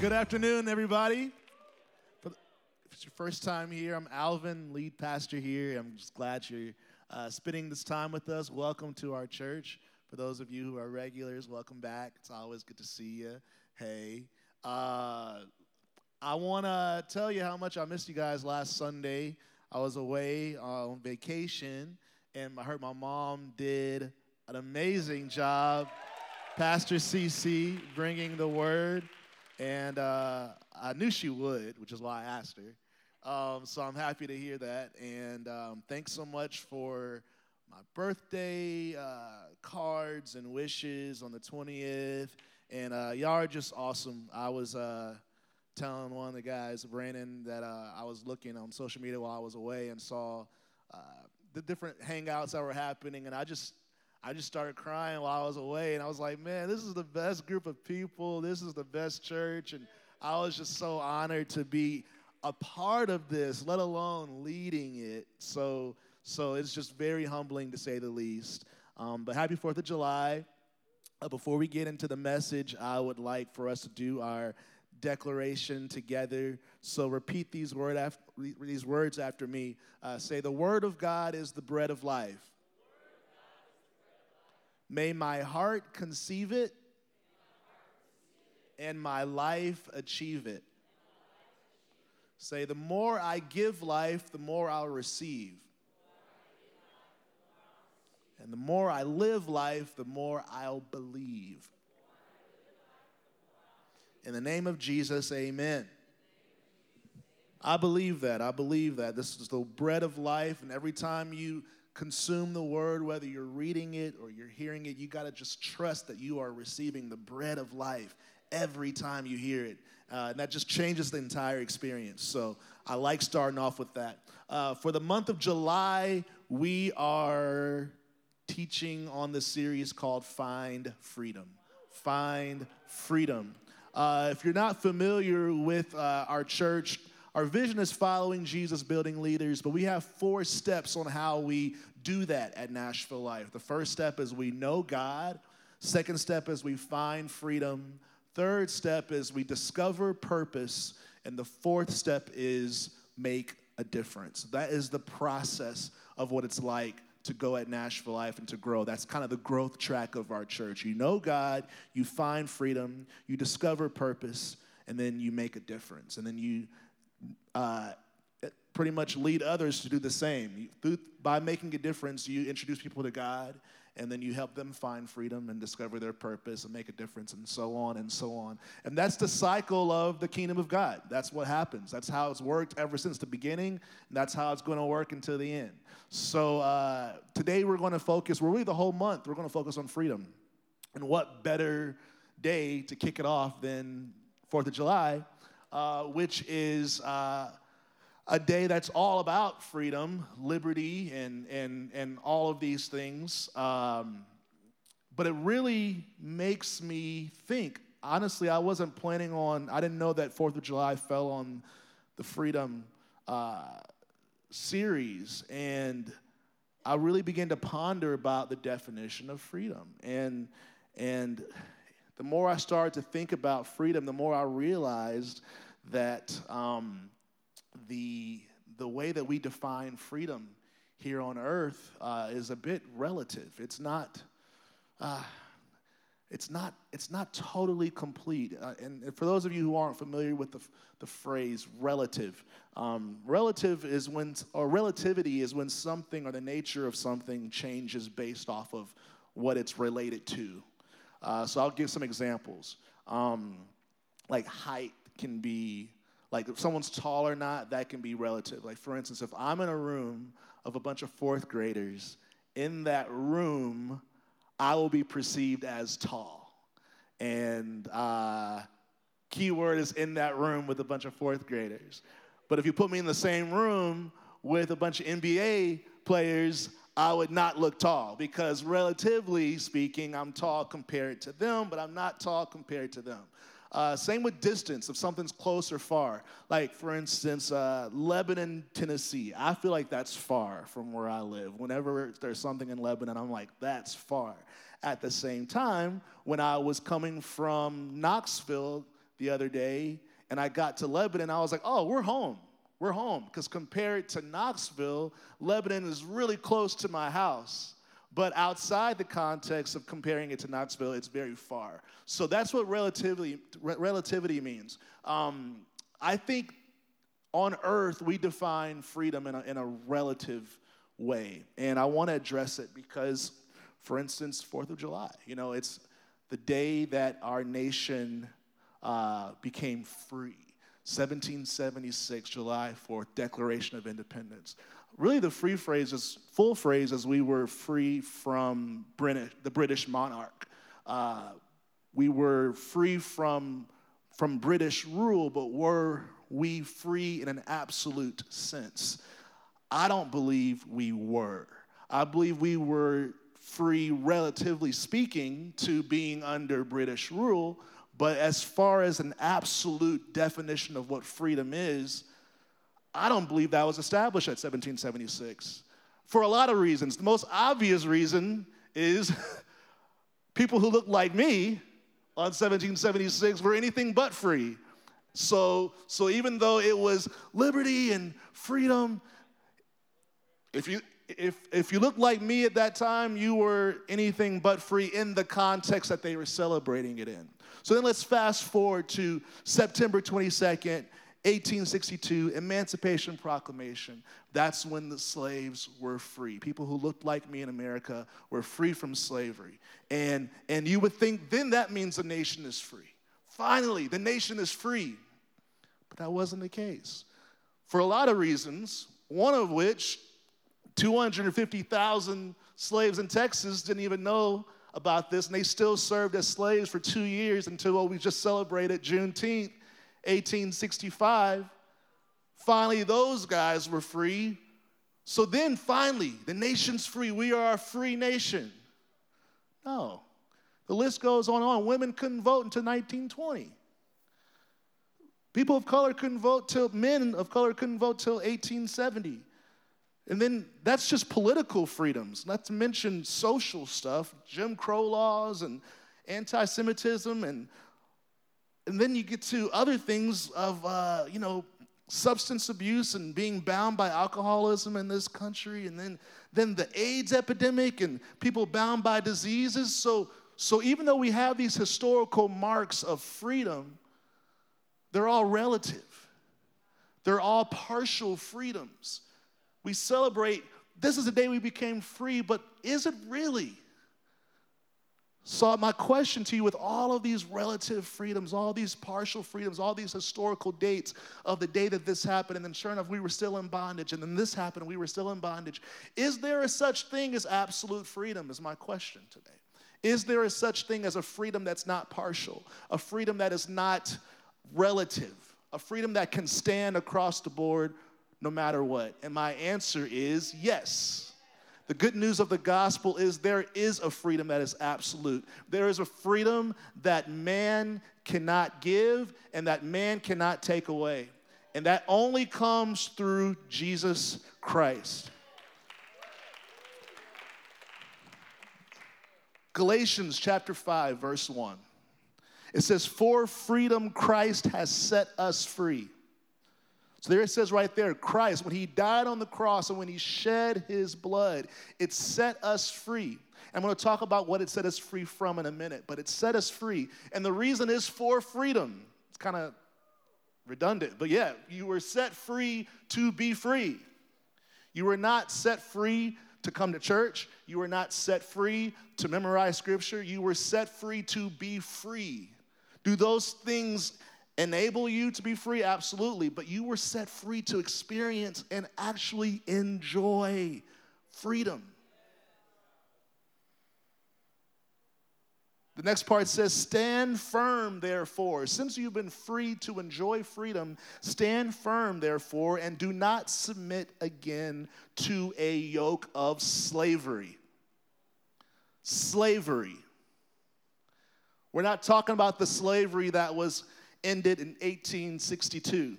Good afternoon, everybody. For the, if it's your first time here, I'm Alvin, lead pastor here. I'm just glad you're uh, spending this time with us. Welcome to our church. For those of you who are regulars, welcome back. It's always good to see you. Hey. Uh, I want to tell you how much I missed you guys last Sunday. I was away on vacation, and I heard my mom did an amazing job. Pastor CC bringing the word. And uh, I knew she would, which is why I asked her. Um, so I'm happy to hear that. And um, thanks so much for my birthday uh, cards and wishes on the 20th. And uh, y'all are just awesome. I was uh, telling one of the guys, Brandon, that uh, I was looking on social media while I was away and saw uh, the different hangouts that were happening. And I just I just started crying while I was away, and I was like, man, this is the best group of people. This is the best church. And I was just so honored to be a part of this, let alone leading it. So, so it's just very humbling to say the least. Um, but happy 4th of July. Uh, before we get into the message, I would like for us to do our declaration together. So repeat these, word after, these words after me. Uh, say, The Word of God is the bread of life. May my heart conceive it and my life achieve it. Say, the more I give life, the more I'll receive. And the more I live life, the more I'll believe. In the name of Jesus, amen. I believe that. I believe that. This is the bread of life, and every time you consume the word, whether you're reading it or you're hearing it, you got to just trust that you are receiving the bread of life every time you hear it. Uh, and that just changes the entire experience. So I like starting off with that. Uh, for the month of July, we are teaching on the series called Find Freedom. Find Freedom. Uh, if you're not familiar with uh, our church, our vision is following Jesus, building leaders, but we have four steps on how we do that at Nashville Life. The first step is we know God. Second step is we find freedom. Third step is we discover purpose. And the fourth step is make a difference. That is the process of what it's like to go at Nashville Life and to grow. That's kind of the growth track of our church. You know God, you find freedom, you discover purpose, and then you make a difference. And then you uh, pretty much lead others to do the same. You, by making a difference, you introduce people to God, and then you help them find freedom and discover their purpose and make a difference, and so on and so on. And that's the cycle of the kingdom of God. That's what happens. That's how it's worked ever since the beginning, and that's how it's going to work until the end. So uh, today we're going to focus, we're really the whole month, we're going to focus on freedom. And what better day to kick it off than 4th of July? uh, which is uh, a day that's all about freedom, liberty, and, and, and all of these things. Um, but it really makes me think. Honestly, I wasn't planning on, I didn't know that 4th of July fell on the freedom uh, series. And I really began to ponder about the definition of freedom. And, and the more I started to think about freedom, the more I realized that um, the, the way that we define freedom here on earth uh, is a bit relative. It's not. Uh, it's not, it's not totally complete. Uh, and for those of you who aren't familiar with the, the phrase relative, um, relative is when, or relativity is when something or the nature of something changes based off of what it's related to. Uh, so I'll give some examples. Um, like height can be, like if someone's tall or not, that can be relative. Like for instance, if I'm in a room of a bunch of fourth graders, in that room, I will be perceived as tall. And uh, keyword is in that room with a bunch of fourth graders. But if you put me in the same room with a bunch of NBA players, I would not look tall because, relatively speaking, I'm tall compared to them, but I'm not tall compared to them. Uh, same with distance, if something's close or far. Like, for instance, uh, Lebanon, Tennessee. I feel like that's far from where I live. Whenever there's something in Lebanon, I'm like, that's far. At the same time, when I was coming from Knoxville the other day, and I got to Lebanon. I was like, oh, we're home. We're home. Because compared to Knoxville, Lebanon is really close to my house. But outside the context of comparing it to Knoxville, it's very far. So that's what relativity, relativity means. Um, I think on earth, we define freedom in a, in a relative way. And I want to address it because, for instance, 4th of July, you know, it's the day that our nation uh, became free. 1776, July 4th, Declaration of Independence. Really, the free phrase is full phrase as we were free from British, the British monarch. Uh, we were free from, from British rule, but were we free in an absolute sense? I don't believe we were. I believe we were free, relatively speaking, to being under British rule. But as far as an absolute definition of what freedom is, I don't believe that was established at 1776 for a lot of reasons. The most obvious reason is people who look like me on 1776 were anything but free. So, so even though it was liberty and freedom, if you if if you looked like me at that time, you were anything but free in the context that they were celebrating it in. So then let's fast forward to September 22nd, 1862, Emancipation Proclamation. That's when the slaves were free. People who looked like me in America were free from slavery. And, and you would think then that means the nation is free. Finally, the nation is free. But that wasn't the case. For a lot of reasons, one of which 250,000 slaves in Texas didn't even know about this, and they still served as slaves for two years until what we just celebrated, Juneteenth, 1865. Finally, those guys were free. So then, finally, the nation's free. We are a free nation. No. The list goes on and on. Women couldn't vote until 1920. People of color couldn't vote till men of color couldn't vote till 1870. And then that's just political freedoms, not to mention social stuff, Jim Crow laws and anti Semitism. And, and then you get to other things of, uh, you know, substance abuse and being bound by alcoholism in this country. And then, then the AIDS epidemic and people bound by diseases. So, so even though we have these historical marks of freedom, they're all relative, they're all partial freedoms. We celebrate this is the day we became free, but is it really? So, my question to you with all of these relative freedoms, all these partial freedoms, all these historical dates of the day that this happened, and then sure enough, we were still in bondage, and then this happened, and we were still in bondage. Is there a such thing as absolute freedom? Is my question today. Is there a such thing as a freedom that's not partial, a freedom that is not relative, a freedom that can stand across the board no matter what? And my answer is yes. The good news of the gospel is there is a freedom that is absolute. There is a freedom that man cannot give and that man cannot take away. And that only comes through Jesus Christ. Galatians chapter 5, verse 1. It says, For freedom Christ has set us free. So there it says right there, Christ, when he died on the cross and when he shed his blood, it set us free. I'm going to talk about what it set us free from in a minute, but it set us free. And the reason is for freedom. It's kind of redundant, but yeah, you were set free to be free. You were not set free to come to church. You were not set free to memorize scripture. You were set free to be free. Do those things enable you to be free? Absolutely. But you were set free to experience and actually enjoy freedom. The next part says, Stand firm, therefore. Since you've been free to enjoy freedom, stand firm, therefore, and do not submit again to a yoke of slavery. Slavery. We're not talking about the slavery that was ended in 1862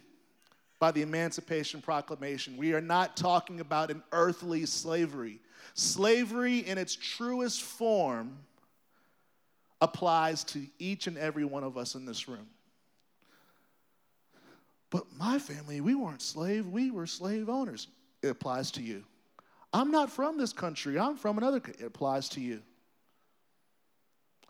by the Emancipation Proclamation. We are not talking about an earthly slavery. Slavery in its truest form applies to each and every one of us in this room. but my family, we weren't slave, we were slave owners. It applies to you. I'm not from this country, I'm from another. It applies to you.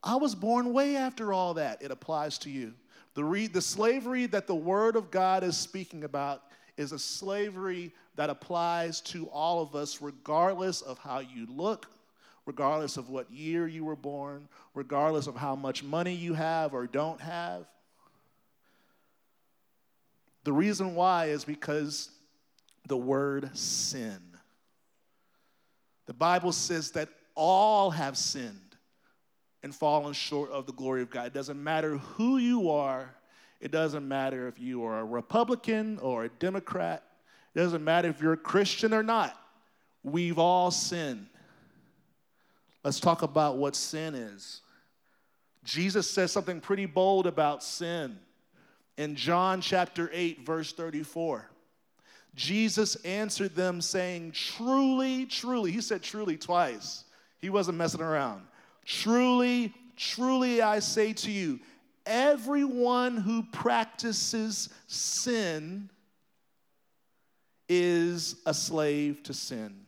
I was born way after all that. It applies to you. The, re- the slavery that the Word of God is speaking about is a slavery that applies to all of us, regardless of how you look, regardless of what year you were born, regardless of how much money you have or don't have. The reason why is because the word sin. The Bible says that all have sinned and fallen short of the glory of God. It doesn't matter who you are, it doesn't matter if you are a Republican or a Democrat, it doesn't matter if you're a Christian or not. We've all sinned. Let's talk about what sin is. Jesus says something pretty bold about sin in John chapter 8, verse 34. Jesus answered them, saying, Truly, truly, he said truly twice. He wasn't messing around. Truly, truly, I say to you, everyone who practices sin is a slave to sin.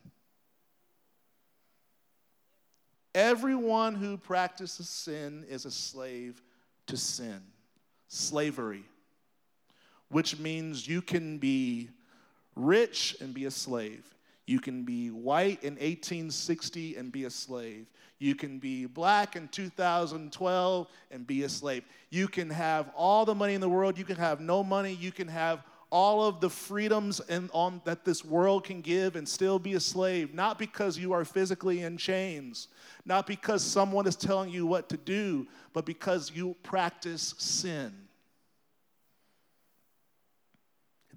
Everyone who practices sin is a slave to sin. Slavery, which means you can be rich and be a slave. You can be white in 1860 and be a slave. You can be black in 2012 and be a slave. You can have all the money in the world. You can have no money. You can have all of the freedoms on, that this world can give and still be a slave, not because you are physically in chains, not because someone is telling you what to do, but because you practice sin.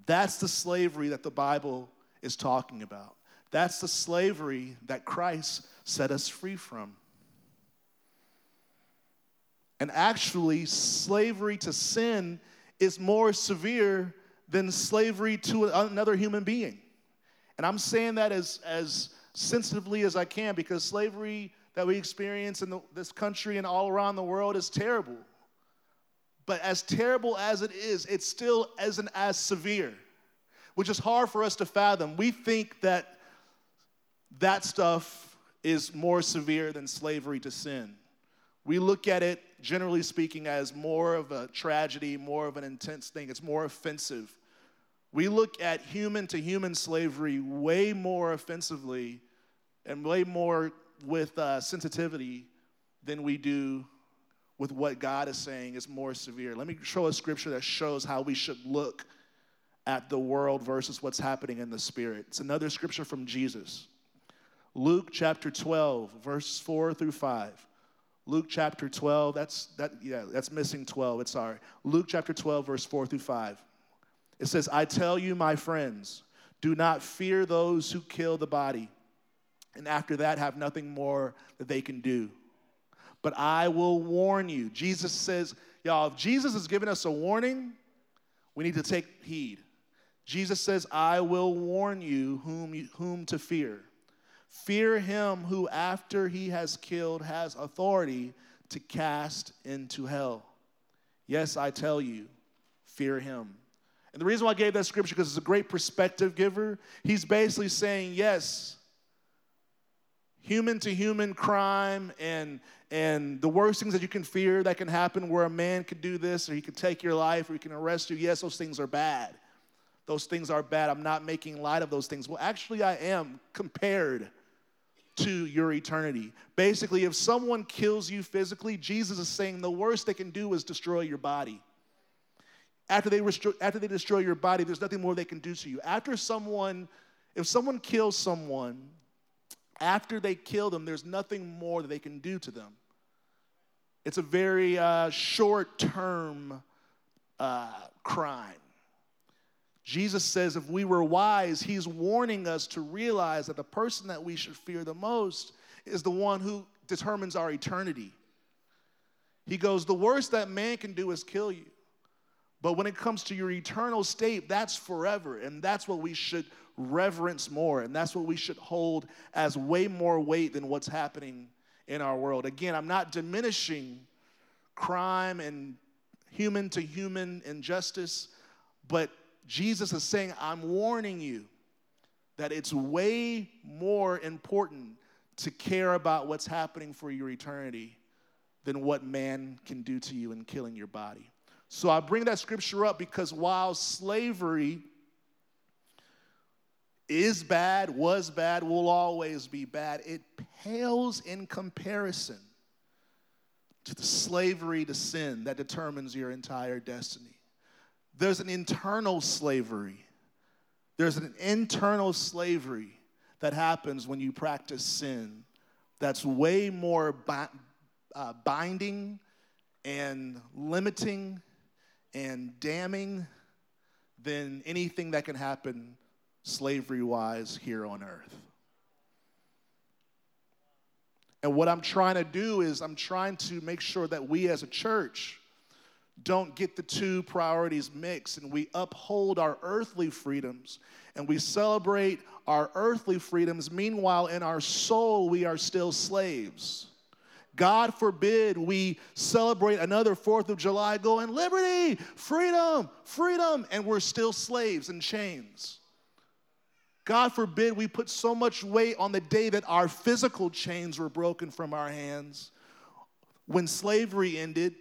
That's the slavery that the Bible is talking about. That's the slavery that Christ set us free from. And actually, slavery to sin is more severe than slavery to another human being. And I'm saying that as, as sensitively as I can because slavery that we experience in the, this country and all around the world is terrible. But as terrible as it is, it still isn't as severe, which is hard for us to fathom. We think that that stuff is more severe than slavery to sin. We look at it, generally speaking, as more of a tragedy, more of an intense thing. It's more offensive. We look at human to human slavery way more offensively and way more with uh, sensitivity than we do with what God is saying is more severe. Let me show a scripture that shows how we should look at the world versus what's happening in the spirit. It's another scripture from Jesus. Luke chapter 12, verses 4 through 5. Luke chapter 12, that's that yeah, that's missing 12. It's sorry. Luke chapter 12, verse 4 through 5. It says, I tell you, my friends, do not fear those who kill the body, and after that have nothing more that they can do. But I will warn you. Jesus says, y'all, if Jesus has given us a warning, we need to take heed. Jesus says, I will warn you whom, you, whom to fear. Fear him who, after he has killed, has authority to cast into hell. Yes, I tell you, fear him. And the reason why I gave that scripture because it's a great perspective giver. He's basically saying, yes, human to human crime and and the worst things that you can fear that can happen where a man could do this or he could take your life or he can arrest you yes those things are bad those things are bad i'm not making light of those things well actually i am compared to your eternity. Basically, if someone kills you physically, Jesus is saying the worst they can do is destroy your body. After they, restro- after they destroy your body, there's nothing more they can do to you. After someone, if someone kills someone, after they kill them, there's nothing more that they can do to them. It's a very uh, short term uh, crime. Jesus says if we were wise, he's warning us to realize that the person that we should fear the most is the one who determines our eternity. He goes, The worst that man can do is kill you. But when it comes to your eternal state, that's forever. And that's what we should reverence more. And that's what we should hold as way more weight than what's happening in our world. Again, I'm not diminishing crime and human to human injustice, but Jesus is saying, I'm warning you that it's way more important to care about what's happening for your eternity than what man can do to you in killing your body. So I bring that scripture up because while slavery is bad, was bad, will always be bad, it pales in comparison to the slavery to sin that determines your entire destiny. There's an internal slavery. There's an internal slavery that happens when you practice sin that's way more bi- uh, binding and limiting and damning than anything that can happen slavery wise here on earth. And what I'm trying to do is, I'm trying to make sure that we as a church don't get the two priorities mixed and we uphold our earthly freedoms and we celebrate our earthly freedoms. Meanwhile, in our soul, we are still slaves. God forbid we celebrate another 4th of July going, liberty, freedom, freedom, and we're still slaves in chains. God forbid we put so much weight on the day that our physical chains were broken from our hands when slavery ended.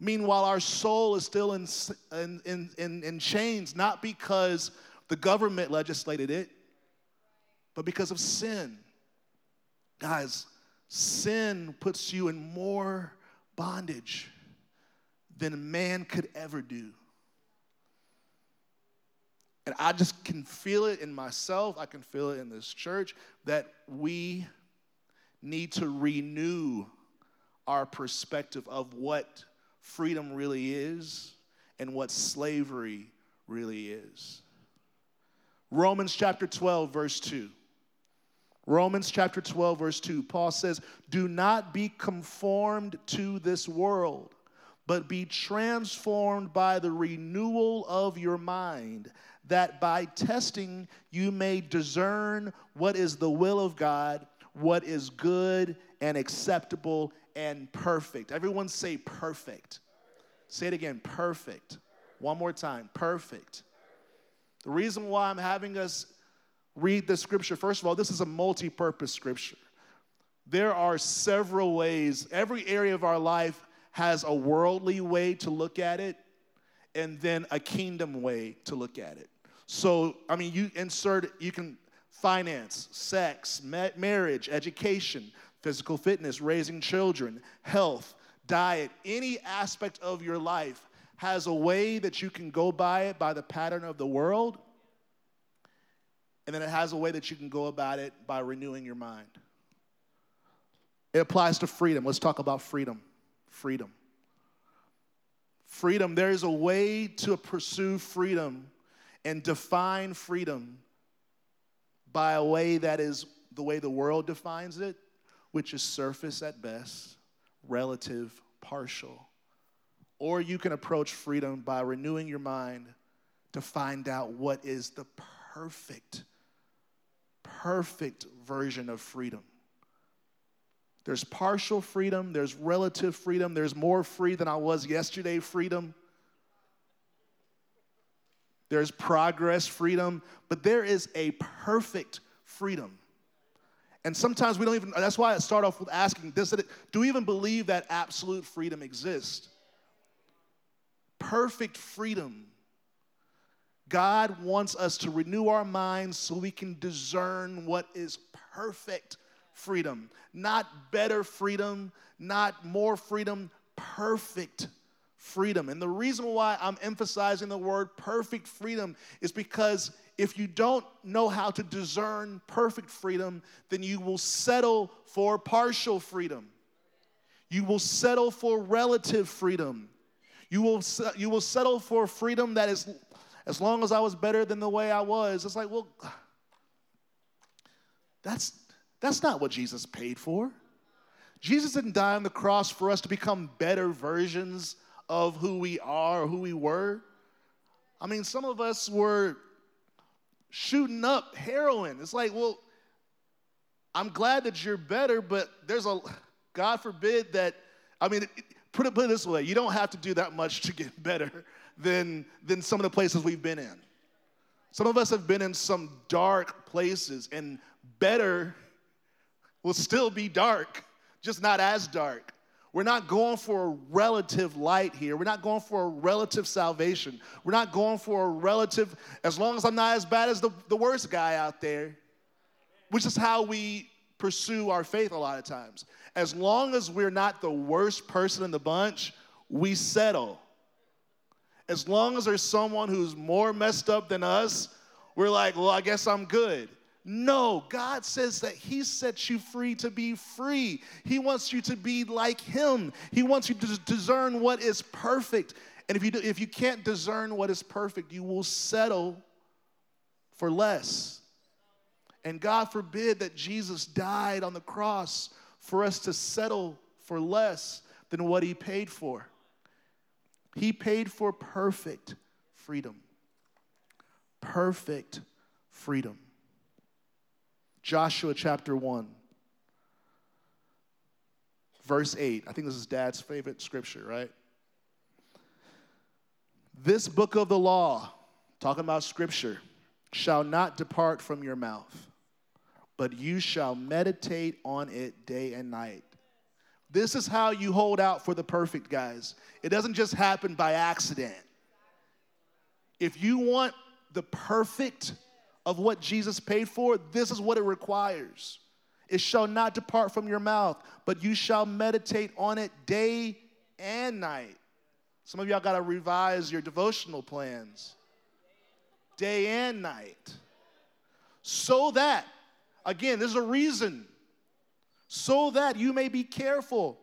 Meanwhile, our soul is still in, in, in, in, chains, not because the government legislated it, but because of sin. Guys, sin puts you in more bondage than man could ever do. And I just can feel it in myself, I can feel it in this church that we need to renew our perspective of what freedom really is and what slavery really is. Romans chapter 12, verse 2. Romans chapter 12, verse 2, Paul says, Do not be conformed to this world, but be transformed by the renewal of your mind that by testing you may discern what is the will of God, what is good and acceptable and perfect. Everyone say perfect. Say it again perfect. One more time perfect. The reason why I'm having us read the scripture, first of all, this is a multi purpose scripture. There are several ways, every area of our life has a worldly way to look at it and then a kingdom way to look at it. So, I mean, you insert, you can finance, sex, ma- marriage, education, physical fitness, raising children, health, diet, any aspect of your life has a way that you can go by it by the pattern of the world. And then it has a way that you can go about it by renewing your mind. It applies to freedom. Let's talk about freedom. Freedom. Freedom, there is a way to pursue freedom and define freedom by a way that is the way the world defines it, which is surface at best, relative, partial. Or you can approach freedom by renewing your mind to find out what is the perfect, perfect version of freedom. There's partial freedom, there's relative freedom, there's more free than I was yesterday freedom. There's progress, freedom, but there is a perfect freedom. And sometimes we don't even, that's why I start off with asking, it, do we even believe that absolute freedom exists? Perfect freedom. God wants us to renew our minds so we can discern what is perfect freedom. Not better freedom, not more freedom, perfect freedom. And the reason why I'm emphasizing the word perfect freedom is because if you don't know how to discern perfect freedom, then you will settle for partial freedom. You will settle for relative freedom. You will, you will settle for freedom that is, as long as I was better than the way I was, it's like, well, that's, that's not what Jesus paid for. Jesus didn't die on the cross for us to become better versions of who we are or who we were. I mean, some of us were shooting up heroin. It's like, well, I'm glad that you're better, but there's a, God forbid that, I mean, put it, put it this way you don't have to do that much to get better than, than some of the places we've been in. Some of us have been in some dark places, and better will still be dark, just not as dark. We're not going for a relative light here. We're not going for a relative salvation. We're not going for a relative, as long as I'm not as bad as the, the worst guy out there, which is how we pursue our faith a lot of times. As long as we're not the worst person in the bunch, we settle. As long as there's someone who's more messed up than us, we're like, well, I guess I'm good. No, God says that He sets you free to be free. He wants you to be like Him. He wants you to discern what is perfect. And if you, do, if you can't discern what is perfect, you will settle for less. And God forbid that Jesus died on the cross for us to settle for less than what He paid for. He paid for perfect freedom. Perfect freedom. Joshua chapter 1, verse 8. I think this is dad's favorite scripture, right? This book of the law, talking about scripture, shall not depart from your mouth, but you shall meditate on it day and night. This is how you hold out for the perfect, guys. It doesn't just happen by accident. If you want the perfect, of what Jesus paid for, this is what it requires. It shall not depart from your mouth, but you shall meditate on it day and night. Some of y'all got to revise your devotional plans day and night. So that, again, there's a reason, so that you may be careful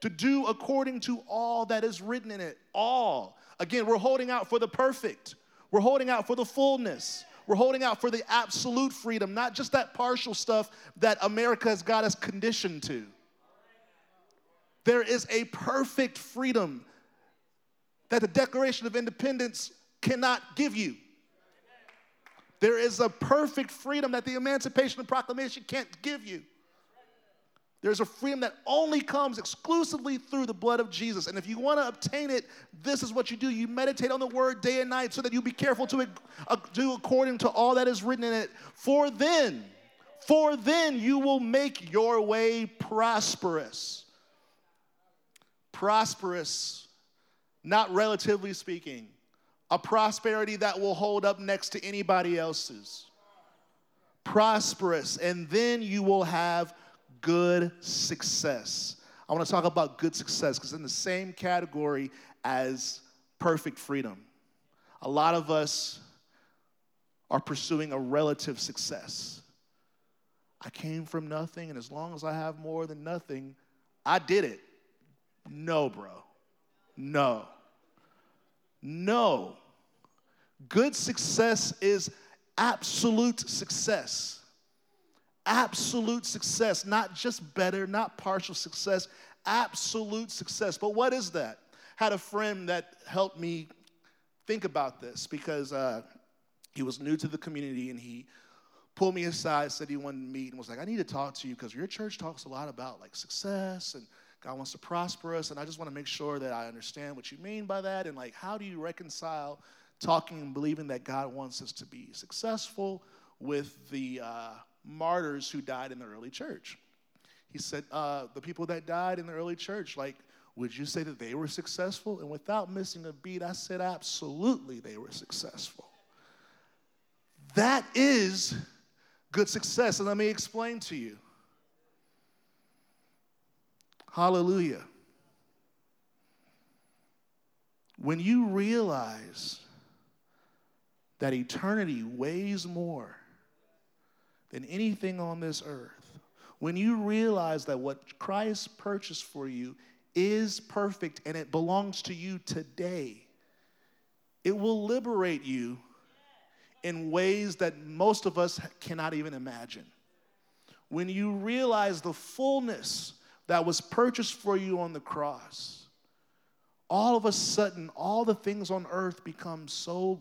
to do according to all that is written in it. All. Again, we're holding out for the perfect, we're holding out for the fullness. We're holding out for the absolute freedom, not just that partial stuff that America has got us conditioned to. There is a perfect freedom that the Declaration of Independence cannot give you. There is a perfect freedom that the Emancipation Proclamation can't give you. There's a freedom that only comes exclusively through the blood of Jesus. And if you want to obtain it, this is what you do. You meditate on the word day and night so that you be careful to uh, do according to all that is written in it. For then, for then you will make your way prosperous. Prosperous, not relatively speaking, a prosperity that will hold up next to anybody else's. Prosperous, and then you will have good success. I want to talk about good success because in the same category as perfect freedom. A lot of us are pursuing a relative success. I came from nothing, and as long as I have more than nothing, I did it. No, bro. No. No. Good success is absolute success absolute success, not just better, not partial success, absolute success. But what is that? Had a friend that helped me think about this because uh, he was new to the community and he pulled me aside, said he wanted to meet, and was like, I need to talk to you because your church talks a lot about like success and God wants to prosper us, and I just want to make sure that I understand what you mean by that, and like, how do you reconcile talking and believing that God wants us to be successful with the uh, martyrs who died in the early church. He said, uh, the people that died in the early church, like, would you say that they were successful? And without missing a beat, I said, absolutely, they were successful. That is good success. And let me explain to you. Hallelujah. When you realize that eternity weighs more than anything on this earth, when you realize that what Christ purchased for you is perfect and it belongs to you today, it will liberate you in ways that most of us cannot even imagine. When you realize the fullness that was purchased for you on the cross, all of a sudden, all the things on earth become so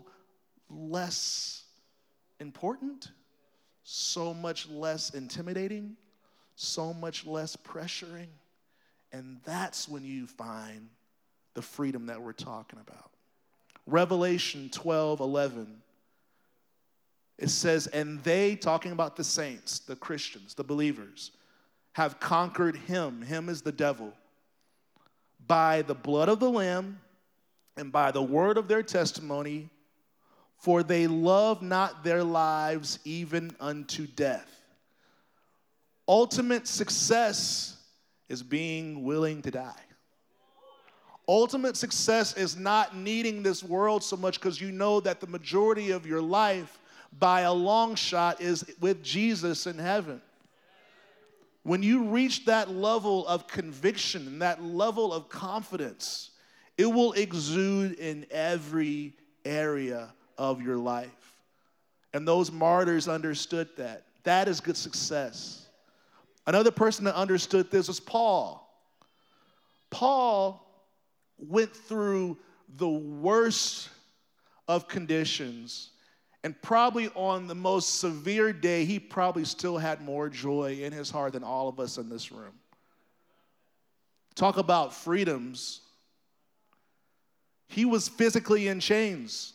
less important so much less intimidating, so much less pressuring. And that's when you find the freedom that we're talking about. Revelation 12 11 It says, and they, talking about the saints, the Christians, the believers, have conquered him. Him is the devil. By the blood of the Lamb and by the word of their testimony, for they love not their lives even unto death. Ultimate success is being willing to die. Ultimate success is not needing this world so much because you know that the majority of your life, by a long shot, is with Jesus in heaven. When you reach that level of conviction and that level of confidence, it will exude in every area of your life. And those martyrs understood that. That is good success. Another person that understood this was Paul. Paul went through the worst of conditions, and probably on the most severe day, he probably still had more joy in his heart than all of us in this room. Talk about freedoms. He was physically in chains,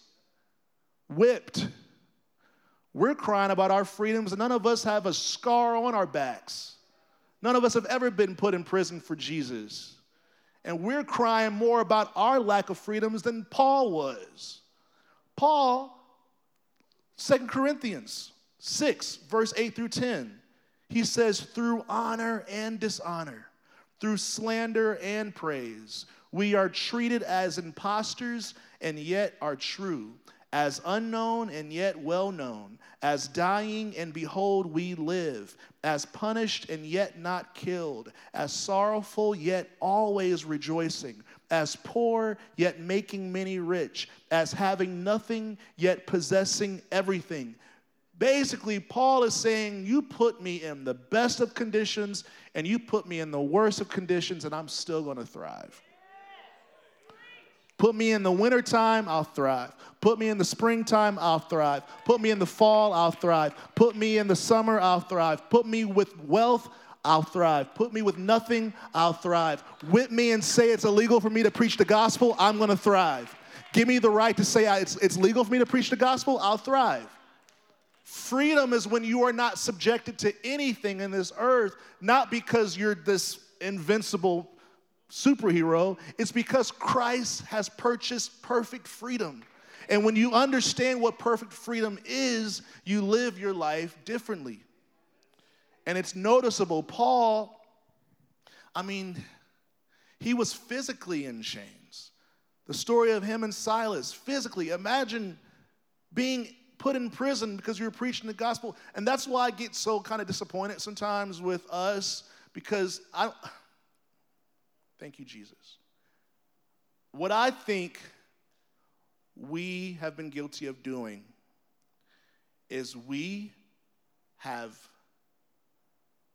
whipped. We're crying about our freedoms, and none of us have a scar on our backs. None of us have ever been put in prison for Jesus. And we're crying more about our lack of freedoms than Paul was. Paul, Second Corinthians 6, verse 8 through 10, he says, through honor and dishonor, through slander and praise, we are treated as impostors and yet are true, as unknown and yet well known, as dying and behold we live, as punished and yet not killed, as sorrowful yet always rejoicing, as poor yet making many rich, as having nothing yet possessing everything. Basically, Paul is saying, You put me in the best of conditions and you put me in the worst of conditions, and I'm still gonna thrive. Put me in the wintertime, I'll thrive. Put me in the springtime, I'll thrive. Put me in the fall, I'll thrive. Put me in the summer, I'll thrive. Put me with wealth, I'll thrive. Put me with nothing, I'll thrive. Whip me and say it's illegal for me to preach the gospel, I'm gonna thrive. Give me the right to say it's, it's legal for me to preach the gospel, I'll thrive. Freedom is when you are not subjected to anything in this earth, not because you're this invincible superhero, it's because Christ has purchased perfect freedom. And when you understand what perfect freedom is, you live your life differently. And it's noticeable. Paul, I mean, he was physically in chains. The story of him and Silas, physically. Imagine being put in prison because you were preaching the gospel. And that's why I get so kind of disappointed sometimes with us because I Thank you, Jesus. What I think we have been guilty of doing is we have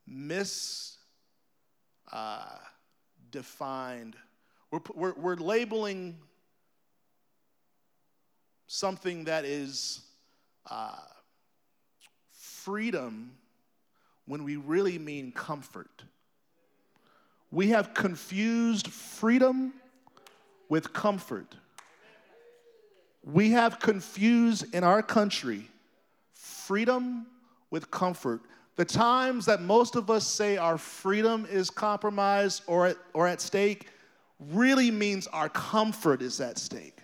misdefined, uh, we're, we're, we're labeling something that is uh, freedom when we really mean comfort. We have confused freedom with comfort. We have confused in our country freedom with comfort. The times that most of us say our freedom is compromised or at, or at stake really means our comfort is at stake.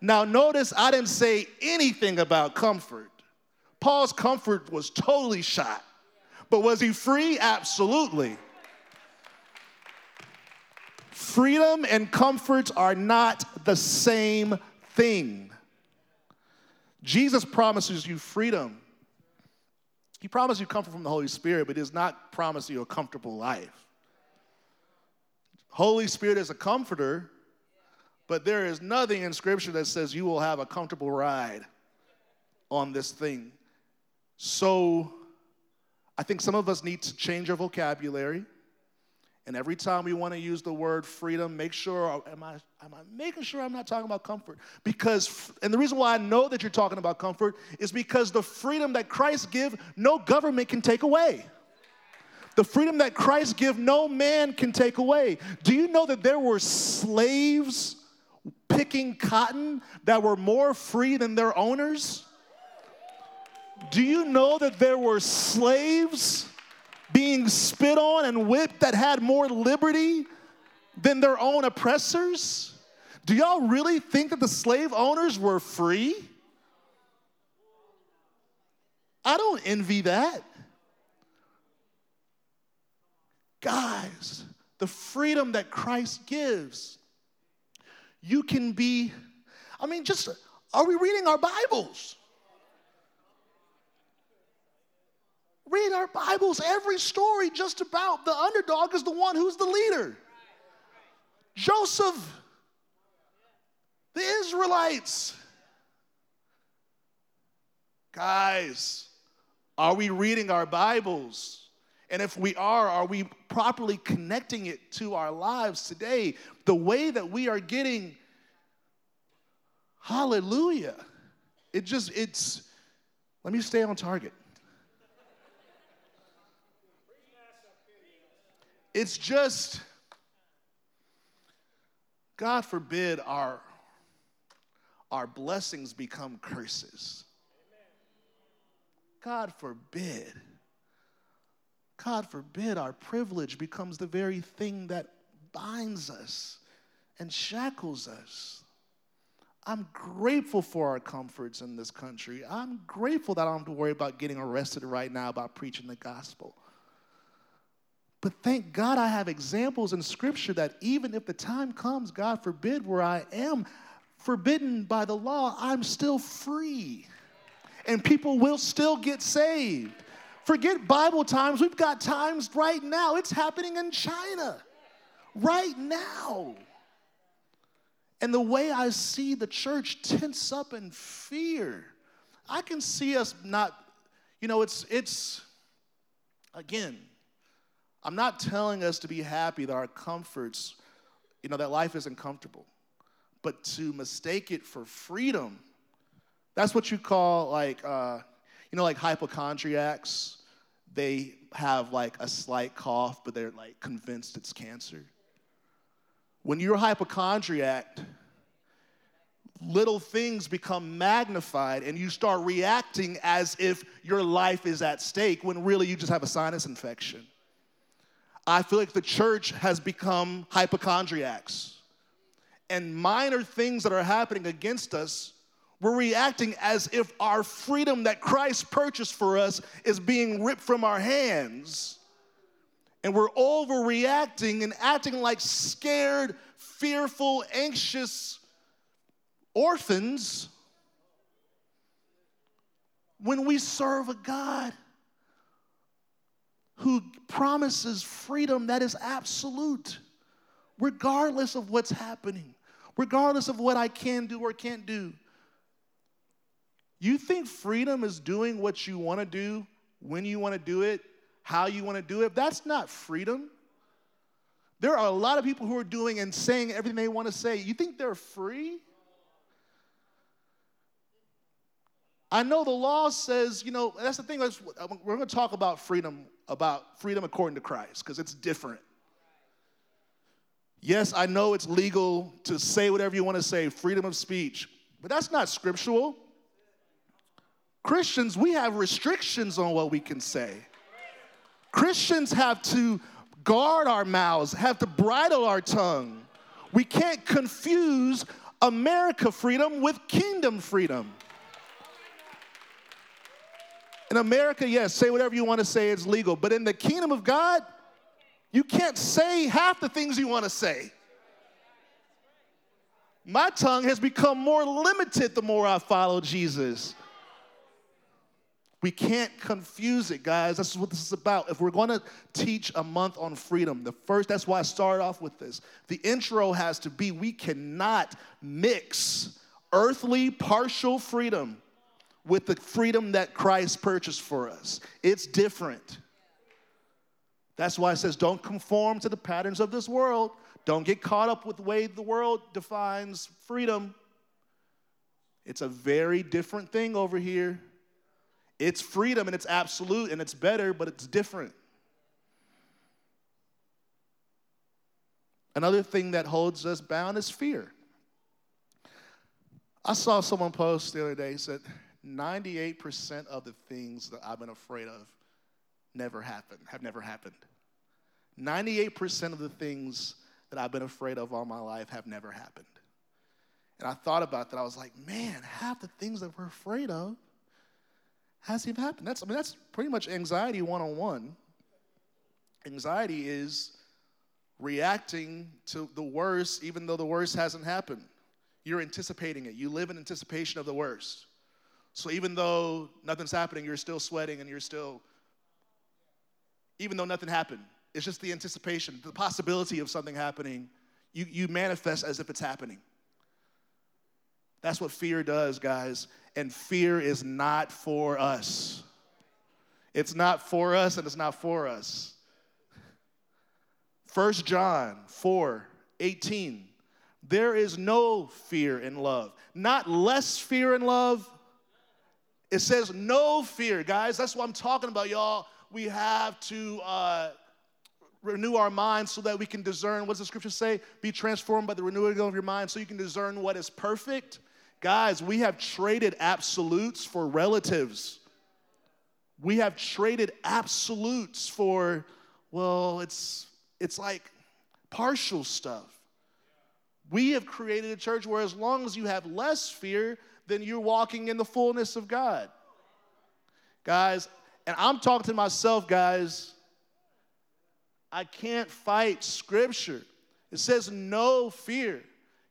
Now, notice I didn't say anything about comfort. Paul's comfort was totally shot. But was he free? Absolutely. Freedom and comfort are not the same thing. Jesus promises you freedom. He promises you comfort from the Holy Spirit, but does not promise you a comfortable life. Holy Spirit is a comforter, but there is nothing in Scripture that says you will have a comfortable ride on this thing. So I think some of us need to change our vocabulary. And every time we want to use the word freedom, make sure, am I, am I making sure I'm not talking about comfort? Because, and the reason why I know that you're talking about comfort is because the freedom that Christ give, no government can take away. The freedom that Christ give, no man can take away. Do you know that there were slaves picking cotton that were more free than their owners? Do you know that there were slaves being spit on and whipped that had more liberty than their own oppressors? Do y'all really think that the slave owners were free? I don't envy that. Guys, the freedom that Christ gives, you can be, I mean, just, are we reading our Bibles? Read our Bibles, every story just about the underdog is the one who's the leader. Joseph, the Israelites. Guys, are we reading our Bibles? And if we are, are we properly connecting it to our lives today? The way that we are getting, hallelujah. It just, it's, let me stay on target. It's just, God forbid our, our blessings become curses. God forbid. God forbid our privilege becomes the very thing that binds us and shackles us. I'm grateful for our comforts in this country. I'm grateful that I don't have to worry about getting arrested right now about preaching the gospel. But thank God I have examples in Scripture that even if the time comes, God forbid, where I am forbidden by the law, I'm still free. And people will still get saved. Forget Bible times, we've got times right now. It's happening in China right now. And the way I see the church tense up in fear, I can see us not, you know, it's, it's, again, I'm not telling us to be happy that our comforts, you know, that life isn't comfortable, but to mistake it for freedom. That's what you call like, uh, you know, like hypochondriacs. They have like a slight cough, but they're like convinced it's cancer. When you're a hypochondriac, little things become magnified and you start reacting as if your life is at stake when really you just have a sinus infection. I feel like the church has become hypochondriacs. And minor things that are happening against us, we're reacting as if our freedom that Christ purchased for us is being ripped from our hands. And we're overreacting and acting like scared, fearful, anxious orphans when we serve a God who promises freedom that is absolute, regardless of what's happening, regardless of what I can do or can't do. You think freedom is doing what you want to do, when you want to do it, how you want to do it? That's not freedom. There are a lot of people who are doing and saying everything they want to say. You think they're free? I know the law says, you know, that's the thing. Uh, we're going to talk about freedom, about freedom according to Christ, because it's different. Yes, I know it's legal to say whatever you want to say, freedom of speech, but that's not scriptural. Christians, we have restrictions on what we can say. Christians have to guard our mouths, have to bridle our tongue. We can't confuse America freedom with kingdom freedom. In America, yes, say whatever you want to say, it's legal. But in the kingdom of God, you can't say half the things you want to say. My tongue has become more limited the more I follow Jesus. We can't confuse it, guys. That's what this is about. If we're going to teach a month on freedom, the first, that's why I started off with this. The intro has to be we cannot mix earthly partial freedom with the freedom that Christ purchased for us. It's different. That's why it says, don't conform to the patterns of this world. Don't get caught up with the way the world defines freedom. It's a very different thing over here. It's freedom and it's absolute and it's better, but it's different. Another thing that holds us bound is fear. I saw someone post the other day he said, 98% of the things that I've been afraid of never happened, have never happened. 98% of the things that I've been afraid of all my life have never happened. And I thought about that. I was like, man, half the things that we're afraid of hasn't even happened. That's, I mean, that's pretty much anxiety one on one. Anxiety is reacting to the worst, even though the worst hasn't happened. You're anticipating it. You live in anticipation of the worst. So even though nothing's happening, you're still sweating and you're still, even though nothing happened, it's just the anticipation, the possibility of something happening. You, you manifest as if it's happening. That's what fear does, guys. And fear is not for us. It's not for us and it's not for us. 1 John 4 18. There is no fear in love. Not less fear in love. It says no fear, guys. That's what I'm talking about, y'all. We have to uh, renew our minds so that we can discern. What does the scripture say? Be transformed by the renewing of your mind so you can discern what is perfect. Guys, we have traded absolutes for relatives. We have traded absolutes for, well, it's it's like partial stuff. We have created a church where as long as you have less fear, then you're walking in the fullness of God. Guys, and I'm talking to myself, guys. I can't fight scripture. It says no fear.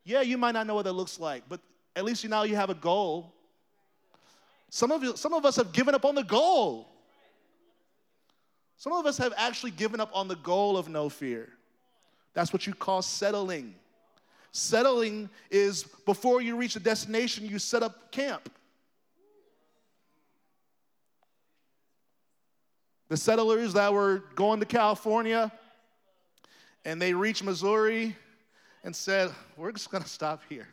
Yeah, you might not know what that looks like, but at least you now you have a goal. Some of you, some of us have given up on the goal. Some of us have actually given up on the goal of no fear. That's what you call settling. Settling is before you reach the destination, you set up camp. The settlers that were going to California and they reached Missouri and said, We're just gonna stop here.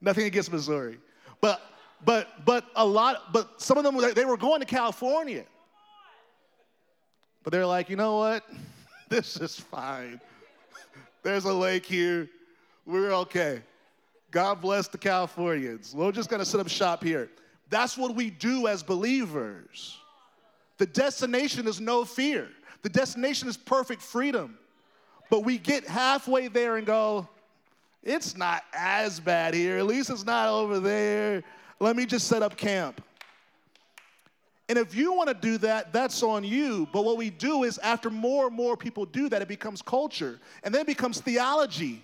Nothing against Missouri. But but but a lot, but some of them they were going to California. But they're like, you know what? this is fine. There's a lake here. We're okay. God bless the Californians. We're just gonna set up shop here. That's what we do as believers. The destination is no fear, the destination is perfect freedom. But we get halfway there and go, it's not as bad here. At least it's not over there. Let me just set up camp. And if you want to do that, that's on you. But what we do is, after more and more people do that, it becomes culture. And then it becomes theology.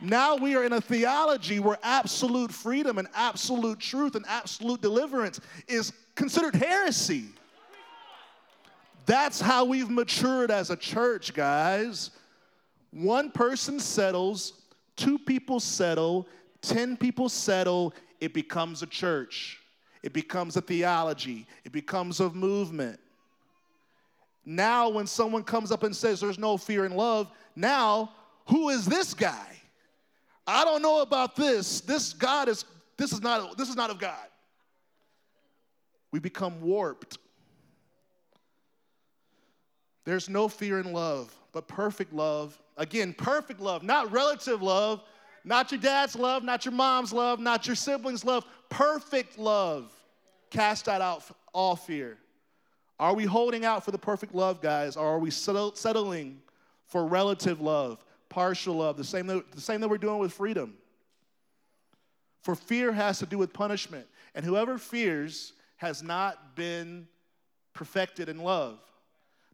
Now we are in a theology where absolute freedom and absolute truth and absolute deliverance is considered heresy. That's how we've matured as a church, guys. One person settles, two people settle, 10 people settle, it becomes a church. It becomes a theology, it becomes a movement. Now, when someone comes up and says there's no fear in love, now, who is this guy? I don't know about this. This God is, this is not, this is not of God. We become warped. There's no fear in love, but perfect love. Again, perfect love, not relative love, not your dad's love, not your mom's love, not your siblings' love. Perfect love cast out all fear. Are we holding out for the perfect love, guys, or are we settling for relative love, partial love, the same that, the same that we're doing with freedom? For fear has to do with punishment, and whoever fears has not been perfected in love.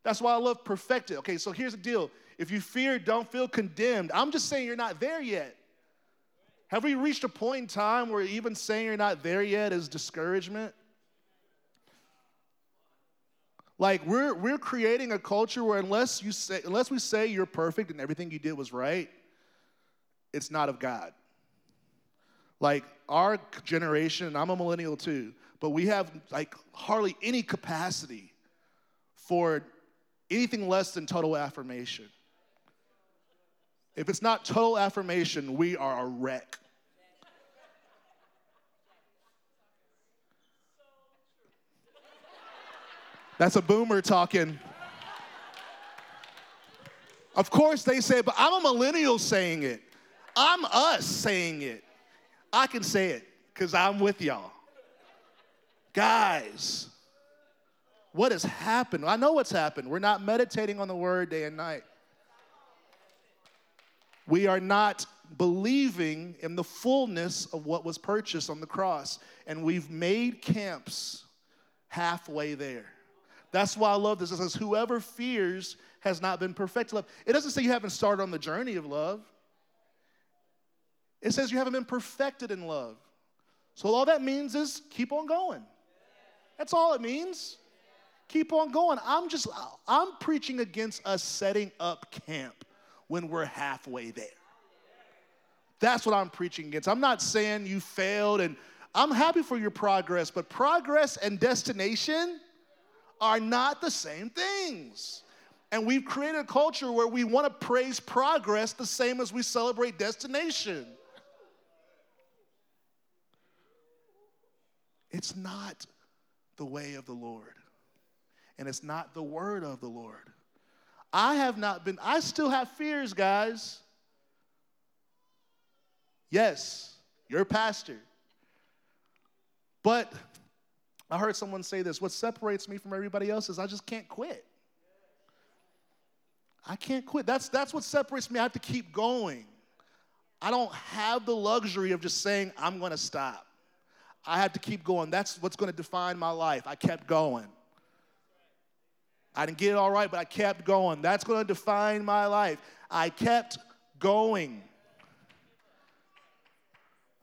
That's why I love perfected. Okay, so here's the deal. If you fear, don't feel condemned. I'm just saying you're not there yet. Have we reached a point in time where even saying you're not there yet is discouragement? Like we're we're creating a culture where unless you say unless we say you're perfect and everything you did was right, it's not of God. Like our generation, and I'm a millennial too, but we have like hardly any capacity for anything less than total affirmation. If it's not total affirmation, we are a wreck. That's a boomer talking. Of course, they say, but I'm a millennial saying it. I'm us saying it. I can say it because I'm with y'all. Guys, what has happened? I know what's happened. We're not meditating on the word day and night. We are not believing in the fullness of what was purchased on the cross. And we've made camps halfway there. That's why I love this. It says, Whoever fears has not been perfected love. It doesn't say you haven't started on the journey of love, it says you haven't been perfected in love. So all that means is keep on going. That's all it means. Keep on going. I'm just, I'm preaching against us setting up camp when we're halfway there. That's what I'm preaching against. I'm not saying you failed and I'm happy for your progress, but progress and destination are not the same things. And we've created a culture where we want to praise progress the same as we celebrate destination. It's not the way of the Lord, and it's not the word of the Lord. I have not been, I still have fears, guys. Yes, you're a pastor. But I heard someone say this what separates me from everybody else is I just can't quit. I can't quit. That's, that's what separates me. I have to keep going. I don't have the luxury of just saying, I'm going to stop. I have to keep going. That's what's going to define my life. I kept going. I didn't get it all right, but I kept going. That's going to define my life. I kept going.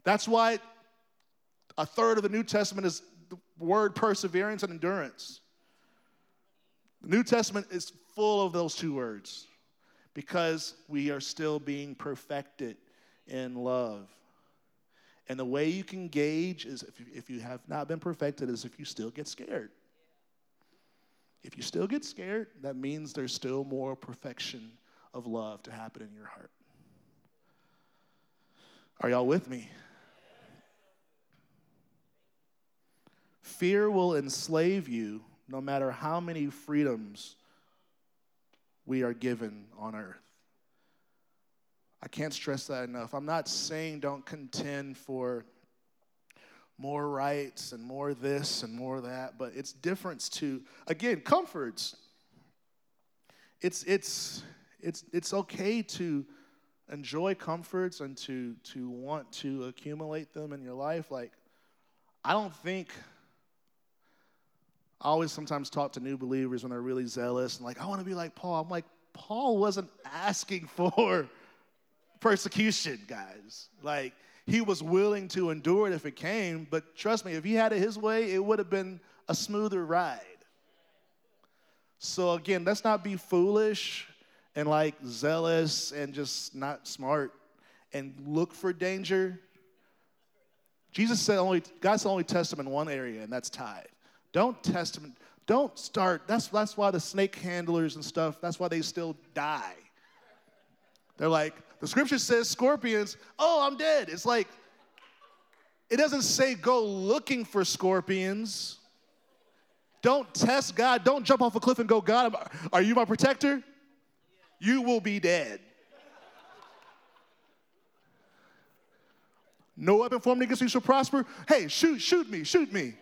That's why a third of the New Testament is word perseverance and endurance. The New Testament is full of those two words because we are still being perfected in love. And the way you can gauge is if you, if you have not been perfected, is if you still get scared. If you still get scared, that means there's still more perfection of love to happen in your heart. Are y'all with me? Fear will enslave you no matter how many freedoms we are given on earth. I can't stress that enough. I'm not saying don't contend for more rights and more this and more that, but it's difference to again comforts. It's it's it's it's okay to enjoy comforts and to to want to accumulate them in your life. Like I don't think I always sometimes talk to new believers when they're really zealous and like, I want to be like Paul. I'm like, Paul wasn't asking for persecution, guys. Like, he was willing to endure it if it came, but trust me, if he had it his way, it would have been a smoother ride. So, again, let's not be foolish and like zealous and just not smart and look for danger. Jesus said only, God said only test him in one area, and that's tithe. Don't test them. Don't start. That's, that's why the snake handlers and stuff, that's why they still die. They're like, the scripture says scorpions, oh, I'm dead. It's like, it doesn't say go looking for scorpions. Don't test God. Don't jump off a cliff and go, God, are you my protector? You will be dead. No weapon formed against you shall prosper. Hey, shoot, shoot me, shoot me